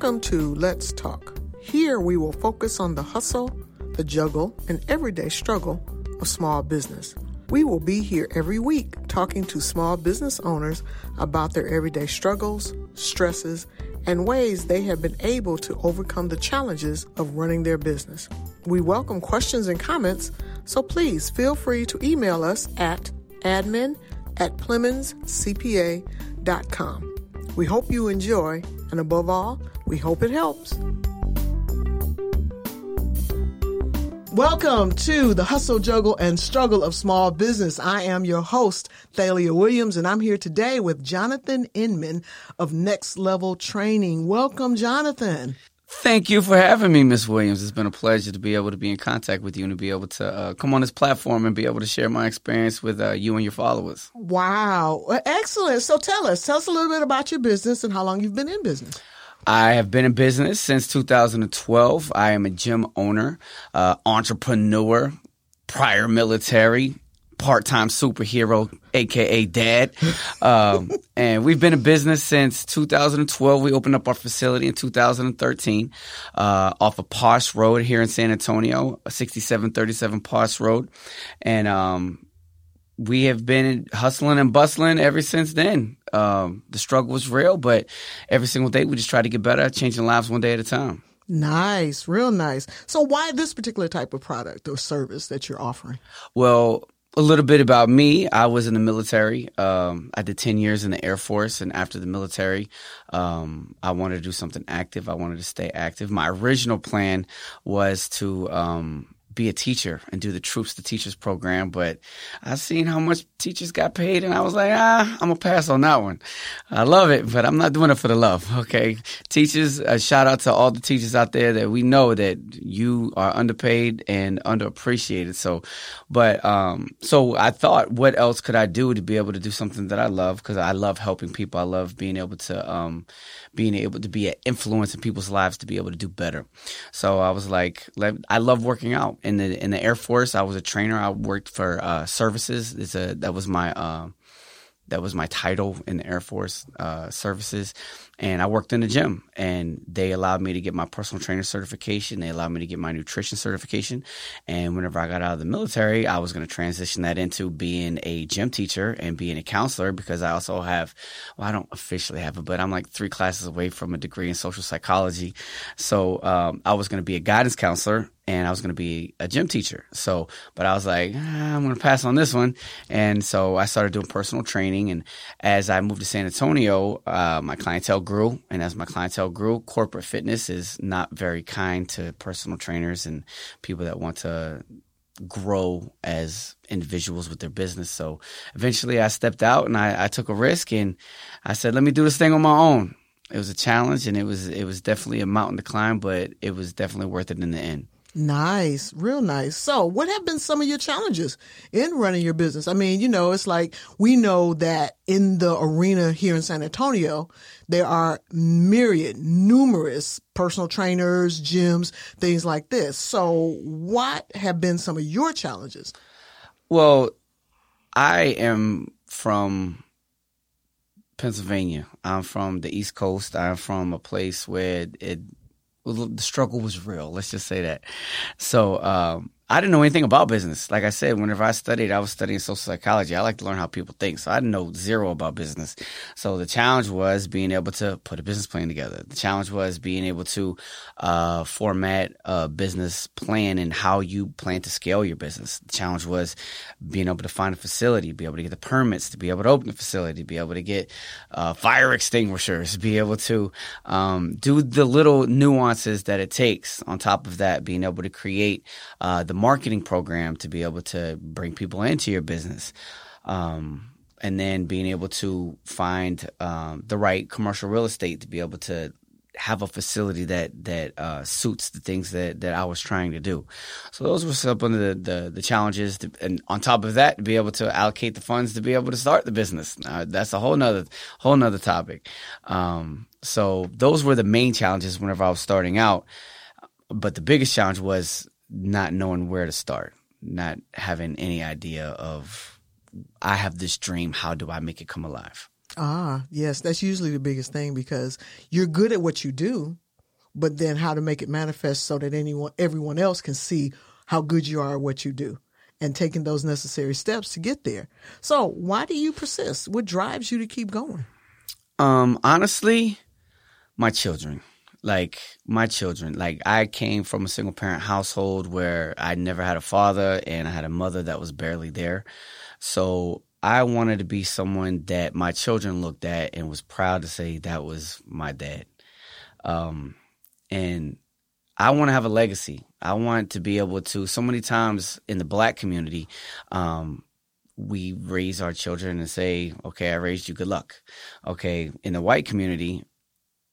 Welcome to Let's Talk. Here we will focus on the hustle, the juggle, and everyday struggle of small business. We will be here every week talking to small business owners about their everyday struggles, stresses, and ways they have been able to overcome the challenges of running their business. We welcome questions and comments, so please feel free to email us at admin at PlemonsCPA.com. We hope you enjoy, and above all, we hope it helps. Welcome to the Hustle, Juggle, and Struggle of Small Business. I am your host, Thalia Williams, and I'm here today with Johnathon Inman of Next Level Training. Welcome, Johnathon. Thank you for having me, Miss Williams. It's been a pleasure to be able to be in contact with you and to be able to uh, come on this platform and be able to share my experience with uh, you and your followers. Wow. Excellent. So tell us, tell us a little bit about your business and how long you've been in business. I have been in business since 2012. I am a gym owner, uh, entrepreneur, prior military, part-time superhero, aka dad. Um, and we've been in business since 2012. We opened up our facility in 2013 uh, off of Poss Road here in San Antonio, 6737 Poss Road, and um, we have been hustling and bustling ever since then. Um, the struggle was real, but every single day we just try to get better, changing lives one day at a time. Nice, real nice. So, why this particular type of product or service that you're offering? Well, a little bit about me. I was in the military. Um, I did 10 years in the Air Force. And after the military, um, I wanted to do something active. I wanted to stay active. My original plan was to um, be a teacher and do the Troops to Teachers program, but I seen how much teachers got paid and I was like, ah, I'm gonna pass on that one. I love it, but I'm not doing it for the love. Okay. Teachers, a shout out to all the teachers out there that we know that you are underpaid and underappreciated. So, but, um, so I thought, what else could I do to be able to do something that I love? Cause I love helping people. I love being able to, um, being able to be an influence in people's lives to be able to do better. So I was like, I love working out in the in the Air Force. I was a trainer. I worked for uh, services. It's a that was my uh, that was my title in the Air Force uh, services. And I worked in the gym and they allowed me to get my personal trainer certification. They allowed me to get my nutrition certification. And whenever I got out of the military, I was going to transition that into being a gym teacher and being a counselor because I also have, well, I don't officially have it, but I'm like three classes away from a degree in social psychology. So um, I was going to be a guidance counselor and I was going to be a gym teacher. So, but I was like, ah, I'm going to pass on this one. And so I started doing personal training. And as I moved to San Antonio, uh, my clientele grew. And as my clientele grew, corporate fitness is not very kind to personal trainers and people that want to grow as individuals with their business. So eventually I stepped out and I, I took a risk and I said, let me do this thing on my own. It was a challenge and it was, it was definitely a mountain to climb, but it was definitely worth it in the end. Nice, real nice. So, what have been some of your challenges in running your business? I mean, you know, it's like we know that in the arena here in San Antonio, there are myriad, numerous personal trainers, gyms, things like this. So, what have been some of your challenges? Well, I am from Pennsylvania. I'm from the East Coast. I'm from a place where it the struggle was real. Let's just say that. So um, I didn't know anything about business. Like I said, whenever I studied, I was studying social psychology. I like to learn how people think. So I didn't know zero about business. So the challenge was being able to put a business plan together. The challenge was being able to uh, format a business plan and how you plan to scale your business. The challenge was being able to find a facility, be able to get the permits, to be able to open the facility, be able to get uh, fire extinguishers, be able to um, do the little nuances that it takes. On top of that, being able to create uh, the marketing program to be able to bring people into your business. Um, and then being able to find um, the right commercial real estate to be able to have a facility that that uh, suits the things that, that I was trying to do. So those were some of the the, the challenges, to, and on top of that, to be able to allocate the funds to be able to start the business. Uh, that's a whole nother whole nother topic. Um, so those were the main challenges whenever I was starting out. But the biggest challenge was not knowing where to start, not having any idea of I have this dream, how do I make it come alive? Ah, yes, that's usually the biggest thing because you're good at what you do, but then how to make it manifest so that anyone, everyone else can see how good you are at what you do and taking those necessary steps to get there. So why do you persist? What drives you to keep going? Um, honestly, my children. Like my children. Like I came from a single parent household where I never had a father and I had a mother that was barely there. So I wanted to be someone that my children looked at and was proud to say that was my dad. Um, and I want to have a legacy. I want to be able to. So many times in the black community, um, we raise our children and say, "Okay, I raised you. Good luck." Okay, in the white community,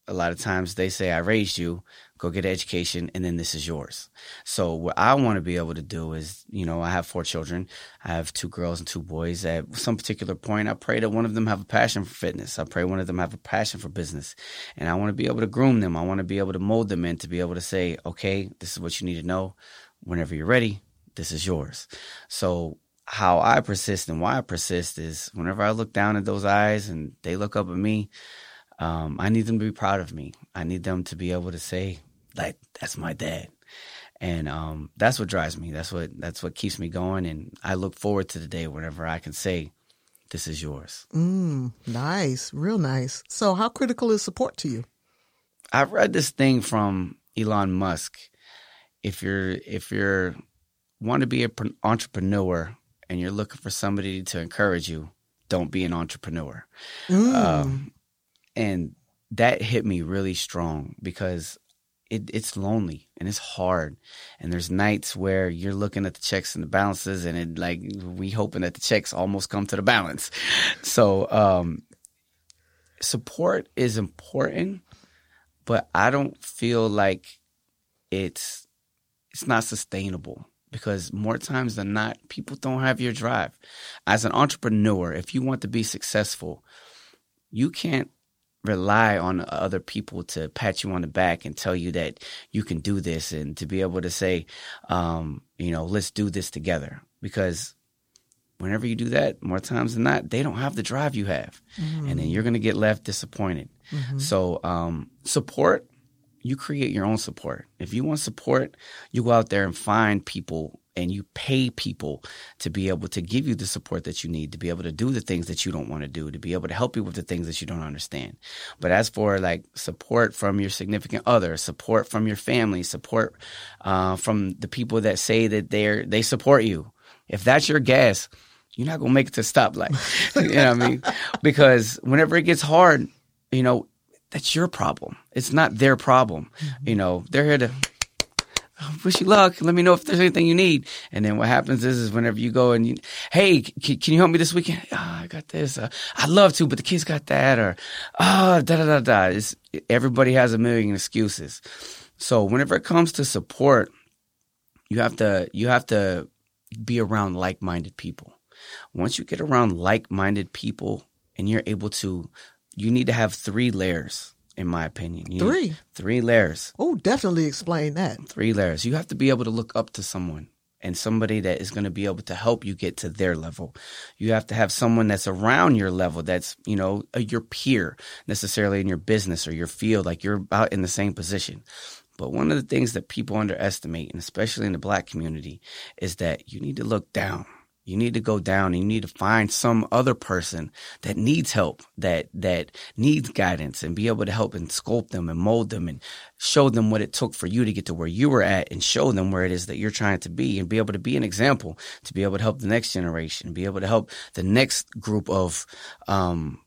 a lot of times they say, I raised you, go get an education, and then this is yours. So what I want to be able to do is, you know, I have four children. I have two girls and two boys. At some particular point, I pray that one of them have a passion for fitness. I pray one of them have a passion for business. And I want to be able to groom them. I want to be able to mold them in to be able to say, okay, this is what you need to know. Whenever you're ready, this is yours. So how I persist and why I persist is whenever I look down at those eyes and they look up at me, um, I need them to be proud of me. I need them to be able to say, like, that's my dad. And um, that's what drives me. That's what that's what keeps me going. And I look forward to the day whenever I can say, "This is yours." Mm, nice, real nice. So, how critical is support to you? I've read this thing from Elon Musk. If you're if you're want to be an entrepreneur and you're looking for somebody to encourage you, don't be an entrepreneur. Mm. Um, and that hit me really strong because it, it's lonely and it's hard. And there's nights where you're looking at the checks and the balances and it like we hoping that the checks almost come to the balance. So um, support is important but i don't feel like it's it's not sustainable because more times than not people don't have your drive. As an entrepreneur if you want to be successful you can't rely on other people to pat you on the back and tell you that you can do this and to be able to say, um, you know, let's do this together. Because whenever you do that, more times than not, they don't have the drive you have. Mm-hmm. And then you're going to get left disappointed. Mm-hmm. So, um, support, you create your own support. If you want support, you go out there and find people and you pay people to be able to give you the support that you need to be able to do the things that you don't want to do to be able to help you with the things that you don't understand. But as for like support from your significant other support from your family support uh, from the people that say that they're they support you if that's your gas you're not gonna make it to stoplight. You know what i mean? Because whenever it gets hard you know that's your problem. It's not their problem. Mm-hmm. you know they're here to wish you luck. Let me know if there's anything you need. And then what happens is, is whenever you go and you, hey, can, you help me this weekend? Oh, I got this. Uh, I'd love to, but the kids got that. Or, oh, da da da da. It's, everybody has a million excuses. So whenever it comes to support, you have to, you have to be around like-minded people. Once you get around like-minded people and you're able to, you need to have three layers in my opinion. You three. Three layers. Oh, definitely explain that. Three layers. You have to be able to look up to someone and somebody that is going to be able to help you get to their level. You have to have someone that's around your level that's, you know, uh, your peer necessarily in your business or your field, like you're about in the same position. But one of the things that people underestimate, and especially in the black community, is that you need to look down you need to go down and you need to find some other person that needs help, that that needs guidance and be able to help and sculpt them and mold them and show them what it took for you to get to where you were at and show them where it is that you're trying to be and be able to be an example to be able to help the next generation, be able to help the next group of um,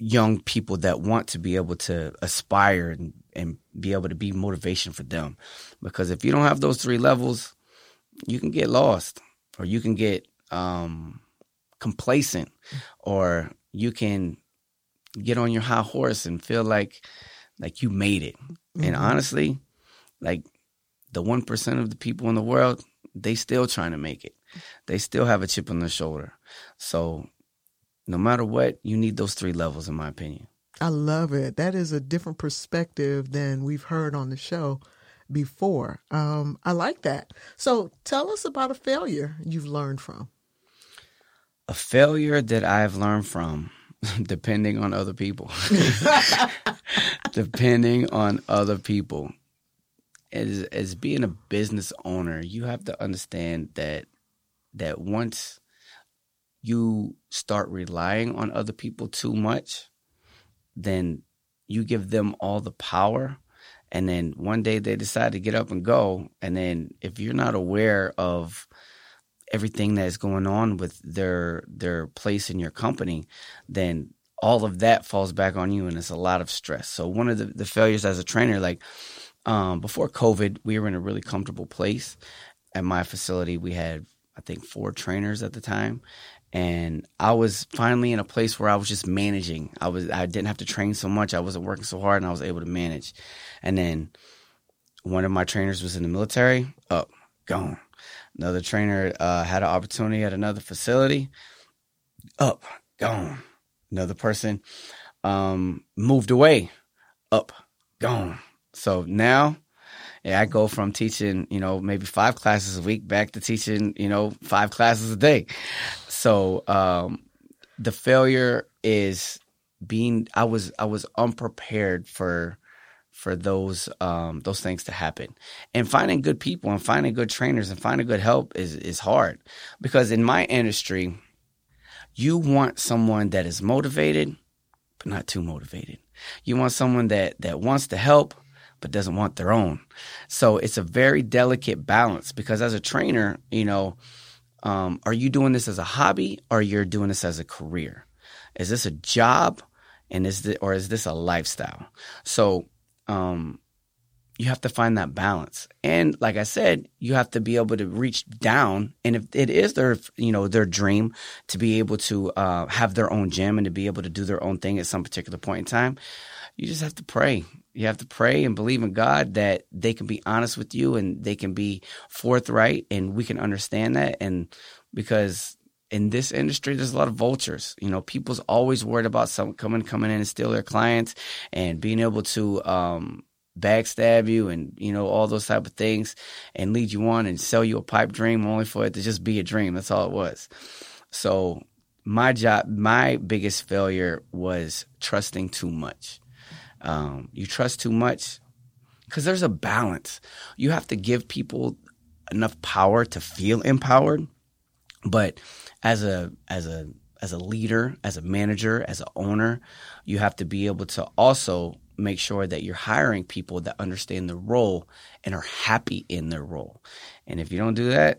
young people that want to be able to aspire and, and be able to be motivation for them. Because if you don't have those three levels, you can get lost or you can get um, complacent or you can get on your high horse and feel like like you made it. Mm-hmm. And honestly, like the 1% of the people in the world, they still trying to make it. They still have a chip on their shoulder. So no matter what, you need those three levels in my opinion. I love it. That is a different perspective than we've heard on the show before. Um, I like that. So tell us about a failure you've learned from a failure that I've learned from, depending on other people, depending on other people. as as being a business owner, you have to understand that that once you start relying on other people too much, then you give them all the power. And then one day they decide to get up and go. And then if you're not aware of everything that's going on with their their place in your company then all of that falls back on you and it's a lot of stress so one of the, the failures as a trainer like um, before covid we were in a really comfortable place at my facility we had i think four trainers at the time and I was finally in a place where I was just managing. I was I didn't have to train so much. I wasn't working so hard, and I was able to manage. And then one of my trainers was in the military. Up, gone. Another trainer uh, had an opportunity at another facility. Up, gone. Another person um, moved away. Up, gone. So now yeah, I go from teaching, you know, maybe five classes a week back to teaching, you know, five classes a day. So um, the failure is being I was I was unprepared for for those um, those things to happen. And finding good people and finding good trainers and finding good help is is hard because in my industry, you want someone that is motivated but not too motivated. You want someone that that wants to help but doesn't want their own. So it's a very delicate balance because as a trainer, you know, um, are you doing this as a hobby or you're doing this as a career? Is this a job and is or is this a lifestyle? So, um, you have to find that balance. And like I said, you have to be able to reach down. And if it is their, you know, their dream to be able to uh, have their own gym and to be able to do their own thing at some particular point in time, you just have to pray. You have to pray and believe in God that they can be honest with you and they can be forthright and we can understand that. And because in this industry, there's a lot of vultures. You know, people's always worried about someone coming coming in and steal their clients and being able to um, backstab you and you know all those type of things and lead you on and sell you a pipe dream only for it to just be a dream. That's all it was. So my job, my biggest failure was trusting too much. Um, you trust too much because there's a balance. You have to give people enough power to feel empowered, but as a as a as a leader, as a manager, as an owner, you have to be able to also make sure that you're hiring people that understand the role and are happy in their role. And if you don't do that,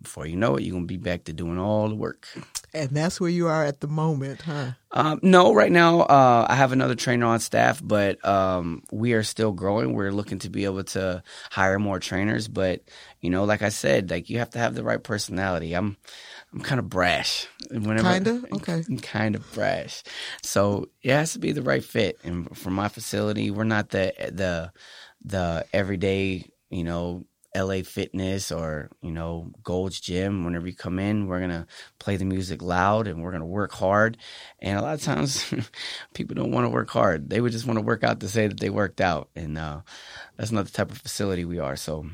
before you know it, you're gonna be back to doing all the work. And that's where you are at the moment, huh? Um, no, right now uh, I have another trainer on staff, but um, we are still growing. We're looking to be able to hire more trainers, but you know, like I said, like you have to have the right personality. I'm, I'm kind of brash. Whenever, Kinda, okay. I'm kind of brash, so it has to be the right fit. And for my facility, we're not the the the everyday, you know, LA Fitness or, you know, Gold's Gym, whenever you come in, we're going to play the music loud and we're going to work hard. And a lot of times people don't want to work hard. They would just want to work out to say that they worked out. And uh, that's not the type of facility we are. So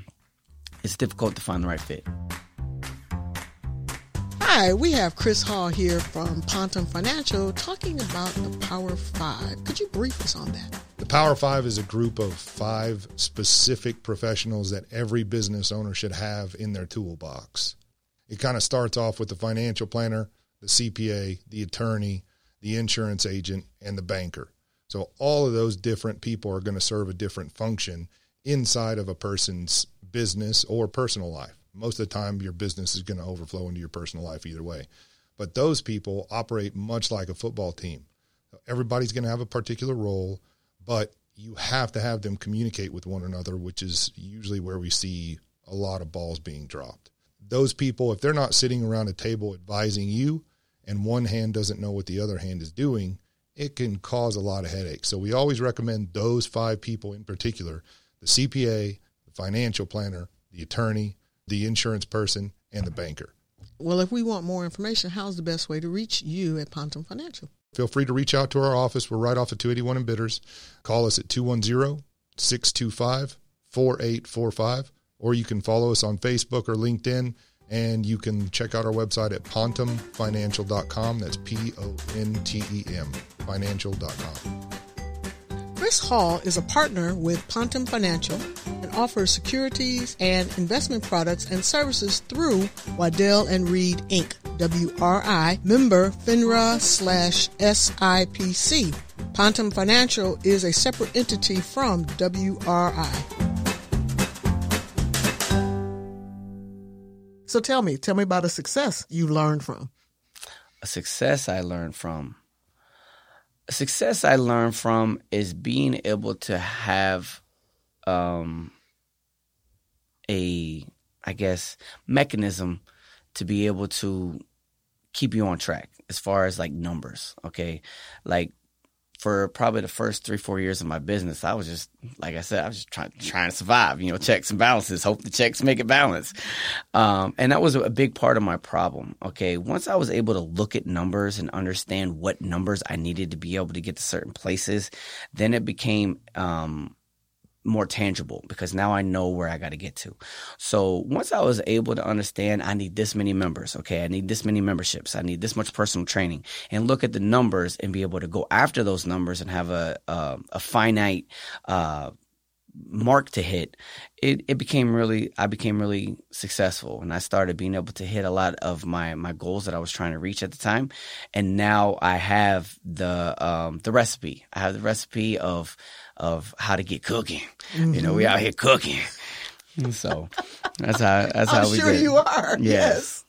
it's difficult to find the right fit. Hi, we have Chris Hall here from Pontem Financial talking about the Power Five. Could you brief us on that? The Power Five is a group of five specific professionals that every business owner should have in their toolbox. It kind of starts off with the financial planner, the CPA, the attorney, the insurance agent, and the banker. So, all of those different people are going to serve a different function inside of a person's business or personal life. Most of the time, your business is going to overflow into your personal life either way. But those people operate much like a football team. Everybody's going to have a particular role, but you have to have them communicate with one another, which is usually where we see a lot of balls being dropped. Those people, if they're not sitting around a table advising you and one hand doesn't know what the other hand is doing, it can cause a lot of headaches. So we always recommend those five people in particular the CPA, the financial planner, the attorney, the insurance person, and the banker. Well, if we want more information, how's the best way to reach you at Pontem Financial? Feel free to reach out to our office. We're right off of 281 in Bitters. Call us at 210 625 4845, or you can follow us on Facebook or LinkedIn, and you can check out our website at pontemfinancial.com. That's P O N T E M, financial.com. Chris Hall is a partner with Pontem Financial and offers securities and investment products and services through Waddell and Reed Inc. WRI member FINRA slash SIPC. Pontem Financial is a separate entity from WRI. So tell me, tell me about a success you learned from. A success I learned from. Success I learned from is being able to have um, a, I guess, mechanism to be able to keep you on track as far as like numbers. Okay. Like for probably the first three, four years of my business, I was just, like I said, I was just trying, trying to survive, you know, checks and balances, hope the checks make it balance. Um, and that was a big part of my problem. Okay. Once I was able to look at numbers and understand what numbers I needed to be able to get to certain places, then it became, um, more tangible because now I know where I got to get to. So once I was able to understand, I need this many members. Okay. I need this many memberships. I need this much personal training and look at the numbers and be able to go after those numbers and have a, a, a finite, uh, mark to hit, it, it became really I became really successful and I started being able to hit a lot of my my goals that I was trying to reach at the time. And now I have the um the recipe. I have the recipe of of how to get cooking. Mm-hmm. You know, we out here cooking. so that's how that's how I'm we sure did. you are. Yes. Yes.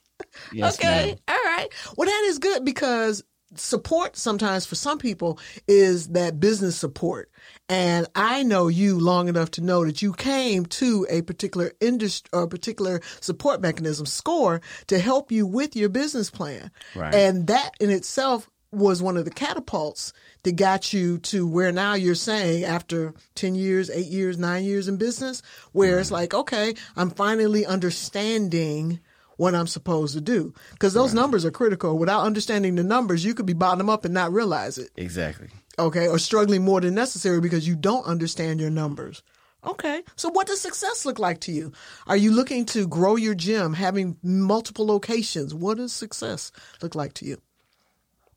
Yes, okay. ma'am. All right. Well, that is good because support sometimes for some people is that business support. And I know you long enough to know that you came to a particular industry or a particular support mechanism score to help you with your business plan. Right. And that in itself was one of the catapults that got you to where now you're saying after 10 years, 8 years, 9 years in business, where it's like, okay, I'm finally understanding what I'm supposed to do. Because those numbers are critical. Without understanding the numbers, you could be bottom up and not realize it. Exactly. Okay. Or struggling more than necessary because you don't understand your numbers. Okay. So what does success look like to you? Are you looking to grow your gym, having multiple locations? What does success look like to you?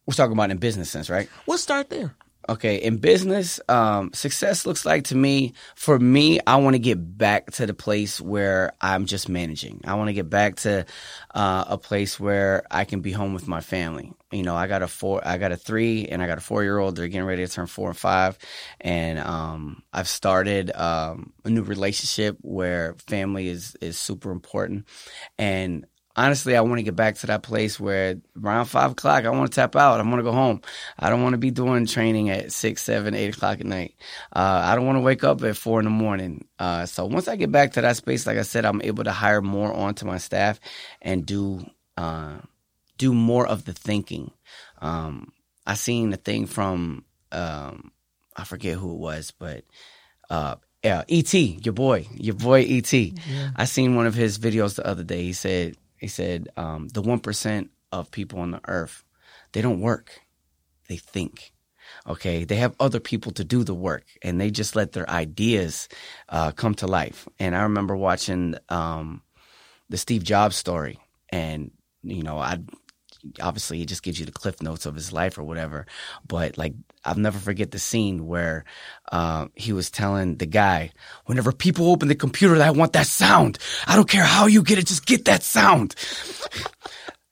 We're talking about in business sense, right? We'll start there. Okay, in business, um, success looks like to me, for me, I want to get back to the place where I'm just managing. I want to get back to uh, a place where I can be home with my family. You know, I got a four, I got a three, and I got a four year old. They're getting ready to turn four and five, and um, I've started um, a new relationship where family is is super important, and honestly, I want to get back to that place where around five o'clock, I want to tap out. I want to go home. I don't want to be doing training at six, seven, eight o'clock at night. Uh, I don't want to wake up at four in the morning. Uh, so once I get back to that space, like I said, I'm able to hire more onto my staff and do uh, do more of the thinking. Um, I seen the thing from um, I forget who it was, but uh, yeah, ET, your boy, your boy ET. I seen one of his videos the other day. He said he said um, the one percent of people on the earth they don't work, they think. Okay, they have other people to do the work, and they just let their ideas uh, come to life. And I remember watching um, the Steve Jobs story, and you know, I obviously it just gives you the cliff notes of his life or whatever. But like, I'll never forget the scene where uh, he was telling the guy, "Whenever people open the computer, I want that sound. I don't care how you get it, just get that sound."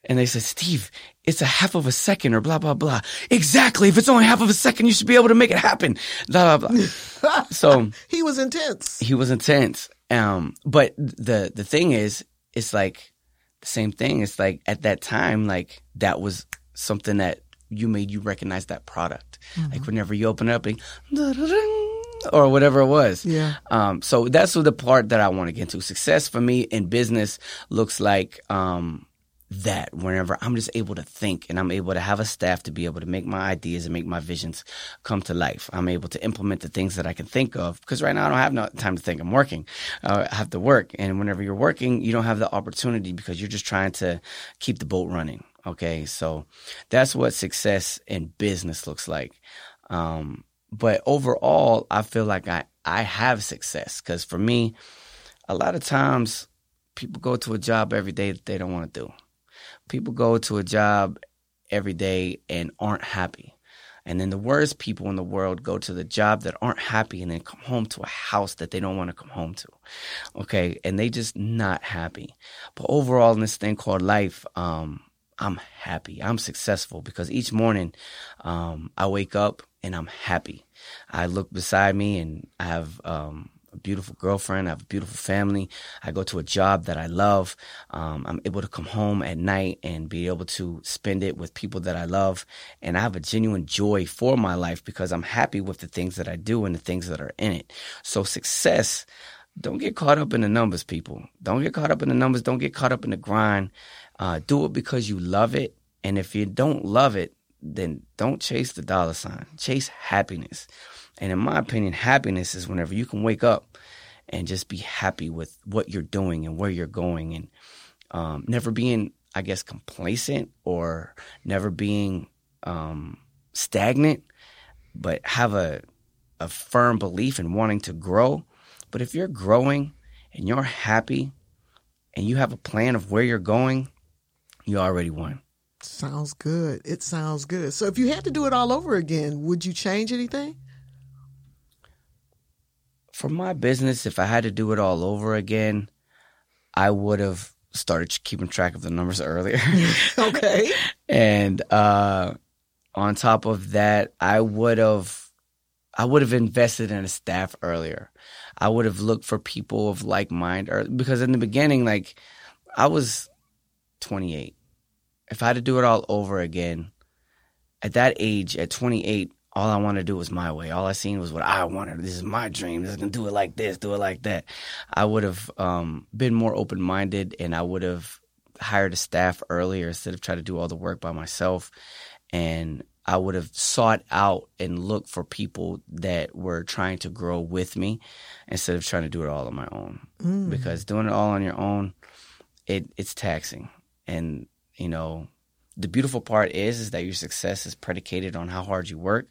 and they said, "Steve." It's a half of a second or blah, blah, blah. Exactly. If it's only half of a second, you should be able to make it happen. Blah, blah, blah. so He was intense. he was intense. Um, but the the thing is, it's like same thing. It's like at that time, like that was something that you made you recognize that product. Like whenever you open it up, like, or whatever it was. Yeah. Um, so that's the part that I want to get into. Success for me in business looks like um, that whenever I'm just able to think and I'm able to have a staff to be able to make my ideas and make my visions come to life. I'm able to implement the things that I can think of because right now I don't have no time to think. I'm working. Uh, I have to work. And whenever you're working, you don't have the opportunity because you're just trying to keep the boat running. Okay. So that's what success in business looks like. Um, but overall, I feel like I, I have success because for me, a lot of times people go to a job every day that they don't want to do. People go to a job every day and aren't happy. And then the worst people in the world go to the job that aren't happy and then come home to a house that they don't want to come home to. Okay. And they just not happy. But overall in this thing called life, um, I'm happy. I'm successful because each morning, um, I wake up and I'm happy. I look beside me and I have, um, a beautiful girlfriend. I have a beautiful family. I go to a job that I love. Um, I'm able to come home at night and be able to spend it with people that I love. And I have a genuine joy for my life because I'm happy with the things that I do and the things that are in it. So success, don't get caught up in the numbers, people. Don't get caught up in the numbers. Don't get caught up in the grind. Uh, do it because you love it. And if you don't love it, then don't chase the dollar sign. Chase happiness. And in my opinion, happiness is whenever you can wake up and just be happy with what you're doing and where you're going and um, never being, I guess, complacent or never being um, stagnant, but have a, a firm belief in wanting to grow. But if you're growing and you're happy and you have a plan of where you're going, you already won. Sounds good. It sounds good. So if you had to do it all over again, would you change anything? For my business, if I had to do it all over again, I would have started keeping track of the numbers earlier. okay. and uh, on top of that, I would have I would have invested in a staff earlier. I would have looked for people of like mind or because in the beginning, like I was 28. If I had to do it all over again, at that age, at 28, all I wanted to do was my way. All I seen was what I wanted. This is my dream. This is gonna do it like this, do it like that. I would have um, been more open minded, and I would have hired a staff earlier instead of trying to do all the work by myself. And I would have sought out and looked for people that were trying to grow with me instead of trying to do it all on my own. Mm. Because doing it all on your own, it it's taxing. And you know, the beautiful part is is that your success is predicated on how hard you work.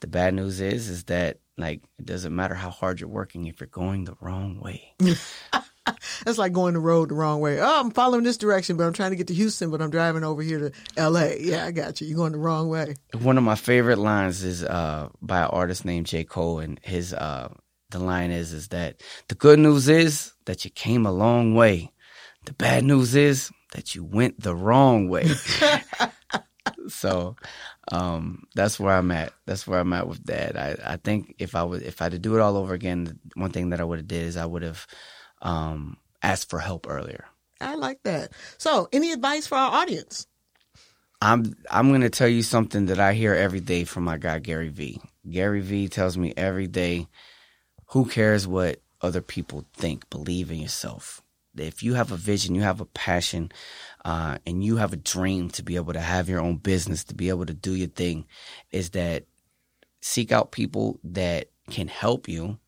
The bad news is is that like it doesn't matter how hard you're working if you're going the wrong way. That's like going the road the wrong way. Oh, I'm following this direction, but I'm trying to get to Houston, but I'm driving over here to L.A. Yeah, I got you. You're going the wrong way. One of my favorite lines is uh, by an artist named J. Cole, and his uh, the line is is that the good news is that you came a long way. The bad news is that you went the wrong way. so um, that's where I'm at. That's where I'm at with that. I, I think if I would if I had to do it all over again, one thing that I would have did is I would have um, asked for help earlier. I like that. So, any advice for our audience? I'm I'm going to tell you something that I hear every day from my guy Gary V. Gary V tells me every day, "Who cares what other people think? Believe in yourself." If you have a vision, you have a passion, uh, and you have a dream to be able to have your own business, to be able to do your thing, is that seek out people that can help you,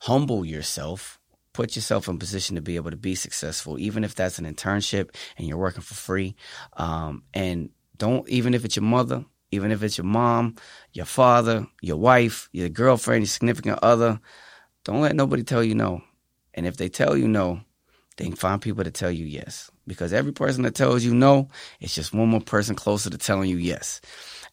humble yourself, put yourself in position to be able to be successful, even if that's an internship and you're working for free. Um, and don't, even if it's your mother, even if it's your mom, your father, your wife, your girlfriend, your significant other, don't let nobody tell you no. And if they tell you no, then find people to tell you yes. Because every person that tells you no, it's just one more person closer to telling you yes.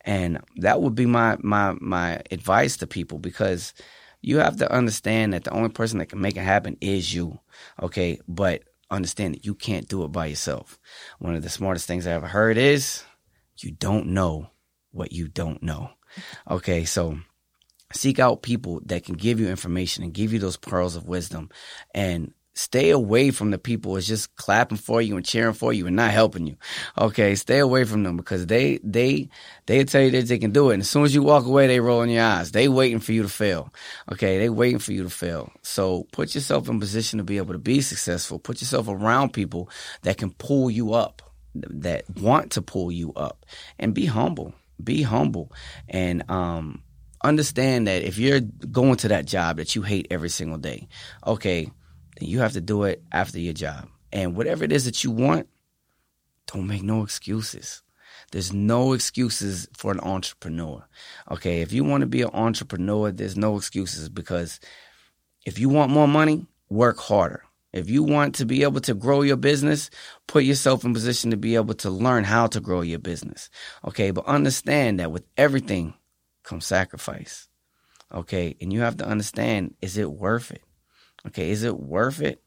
And that would be my my my advice to people because you have to understand that the only person that can make it happen is you. Okay? But understand that you can't do it by yourself. One of the smartest things I ever heard is you don't know what you don't know. Okay, so seek out people that can give you information and give you those pearls of wisdom and stay away from the people who's just clapping for you and cheering for you and not helping you. Okay, stay away from them because they they they tell you that they can do it, and as soon as you walk away, they roll in your eyes. They waiting for you to fail. Okay, they waiting for you to fail. So put yourself in position to be able to be successful. Put yourself around people that can pull you up, that want to pull you up, and be humble. Be humble and um understand that if you're going to that job that you hate every single day, okay then you have to do it after your job. And whatever it is that you want, don't make no excuses. There's no excuses for an entrepreneur. Okay, if you want to be an entrepreneur, there's no excuses because if you want more money, work harder. If you want to be able to grow your business, put yourself in position to be able to learn how to grow your business. Okay, but understand that with everything, comes sacrifice. Okay. And you have to understand is it worth it? Okay. Is it worth it?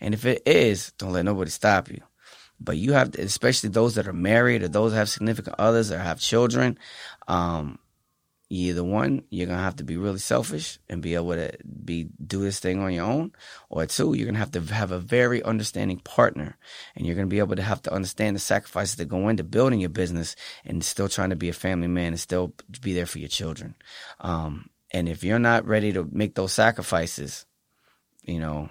And if it is, don't let nobody stop you. But you have to, especially those that are married or those that have significant others or have children, um, either one, you're gonna have to be really selfish and be able to be do this thing on your own, or two, you're gonna have to have a very understanding partner, and you're gonna be able to have to understand the sacrifices that go into building your business and still trying to be a family man and still be there for your children. Um, and if you're not ready to make those sacrifices, you know,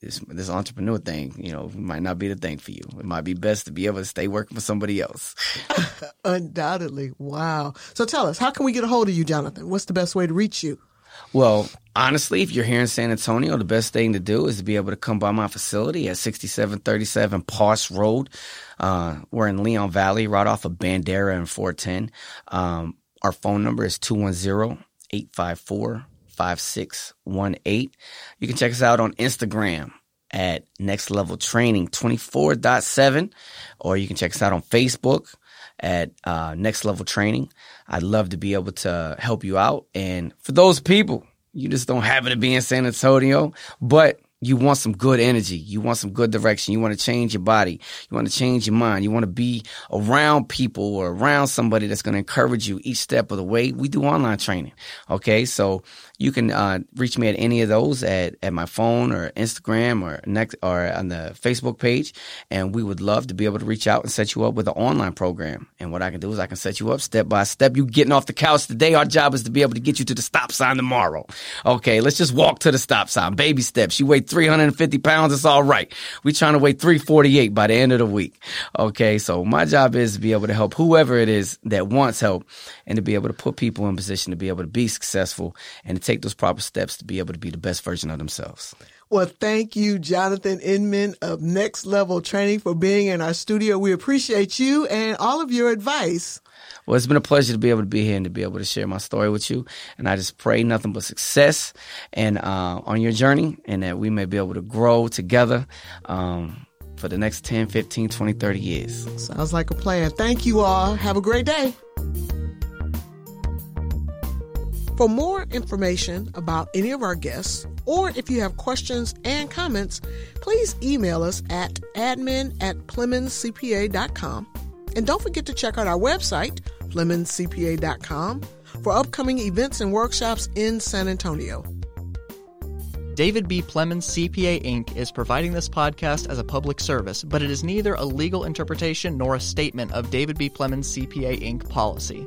this this entrepreneur thing, you know, might not be the thing for you. It might be best to be able to stay working for somebody else. Undoubtedly. Wow. So tell us, how can we get a hold of you, Johnathon? What's the best way to reach you? Well, honestly, if you're here in San Antonio, the best thing to do is to be able to come by my facility at 6737 Poss Road. Uh, we're in Leon Valley, right off of Bandera and 410. Um, our phone number is 210 854 5618. You can check us out on Instagram at Next Level Training 24.7, or you can check us out on Facebook at uh, Next Level Training. I'd love to be able to help you out. And for those people, you just don't happen to be in San Antonio, but you want some good energy. You want some good direction. You want to change your body. You want to change your mind. You want to be around people or around somebody that's going to encourage you each step of the way. We do online training. Okay. So you can uh, reach me at any of those at, at my phone or Instagram or next or on the Facebook page. And we would love to be able to reach out and set you up with an online program. And what I can do is I can set you up step by step. You getting off the couch today. Our job is to be able to get you to the stop sign tomorrow. Okay. Let's just walk to the stop sign. Baby steps. You weigh 350 pounds. It's all right. We trying to weigh 348 by the end of the week. Okay. So my job is to be able to help whoever it is that wants help and to be able to put people in position to be able to be successful and to take those proper steps to be able to be the best version of themselves. Well, thank you, Johnathon Inman of Next Level Training for being in our studio. We appreciate you and all of your advice. Well, it's been a pleasure to be able to be here and to be able to share my story with you. And I just pray nothing but success and uh, on your journey and that we may be able to grow together um, for the next 10, 15, 20, 30 years. Sounds like a plan. Thank you all. Have a great day. For more information about any of our guests, or if you have questions and comments, please email us at admin at PlemonsCPA.com. And don't forget to check out our website, PlemonsCPA.com, for upcoming events and workshops in San Antonio. David B. Plemons CPA Inc. is providing this podcast as a public service, but it is neither a legal interpretation nor a statement of David B. Plemons CPA Inc. policy.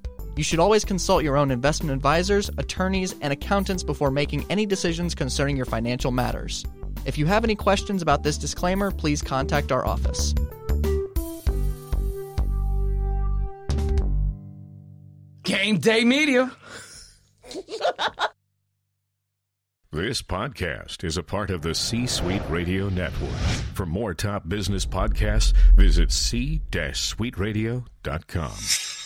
You should always consult your own investment advisors, attorneys, and accountants before making any decisions concerning your financial matters. If you have any questions about this disclaimer, please contact our office. Game Day Media. This podcast is a part of the C Suite Radio Network. For more top business podcasts, visit c-suiteradio.com.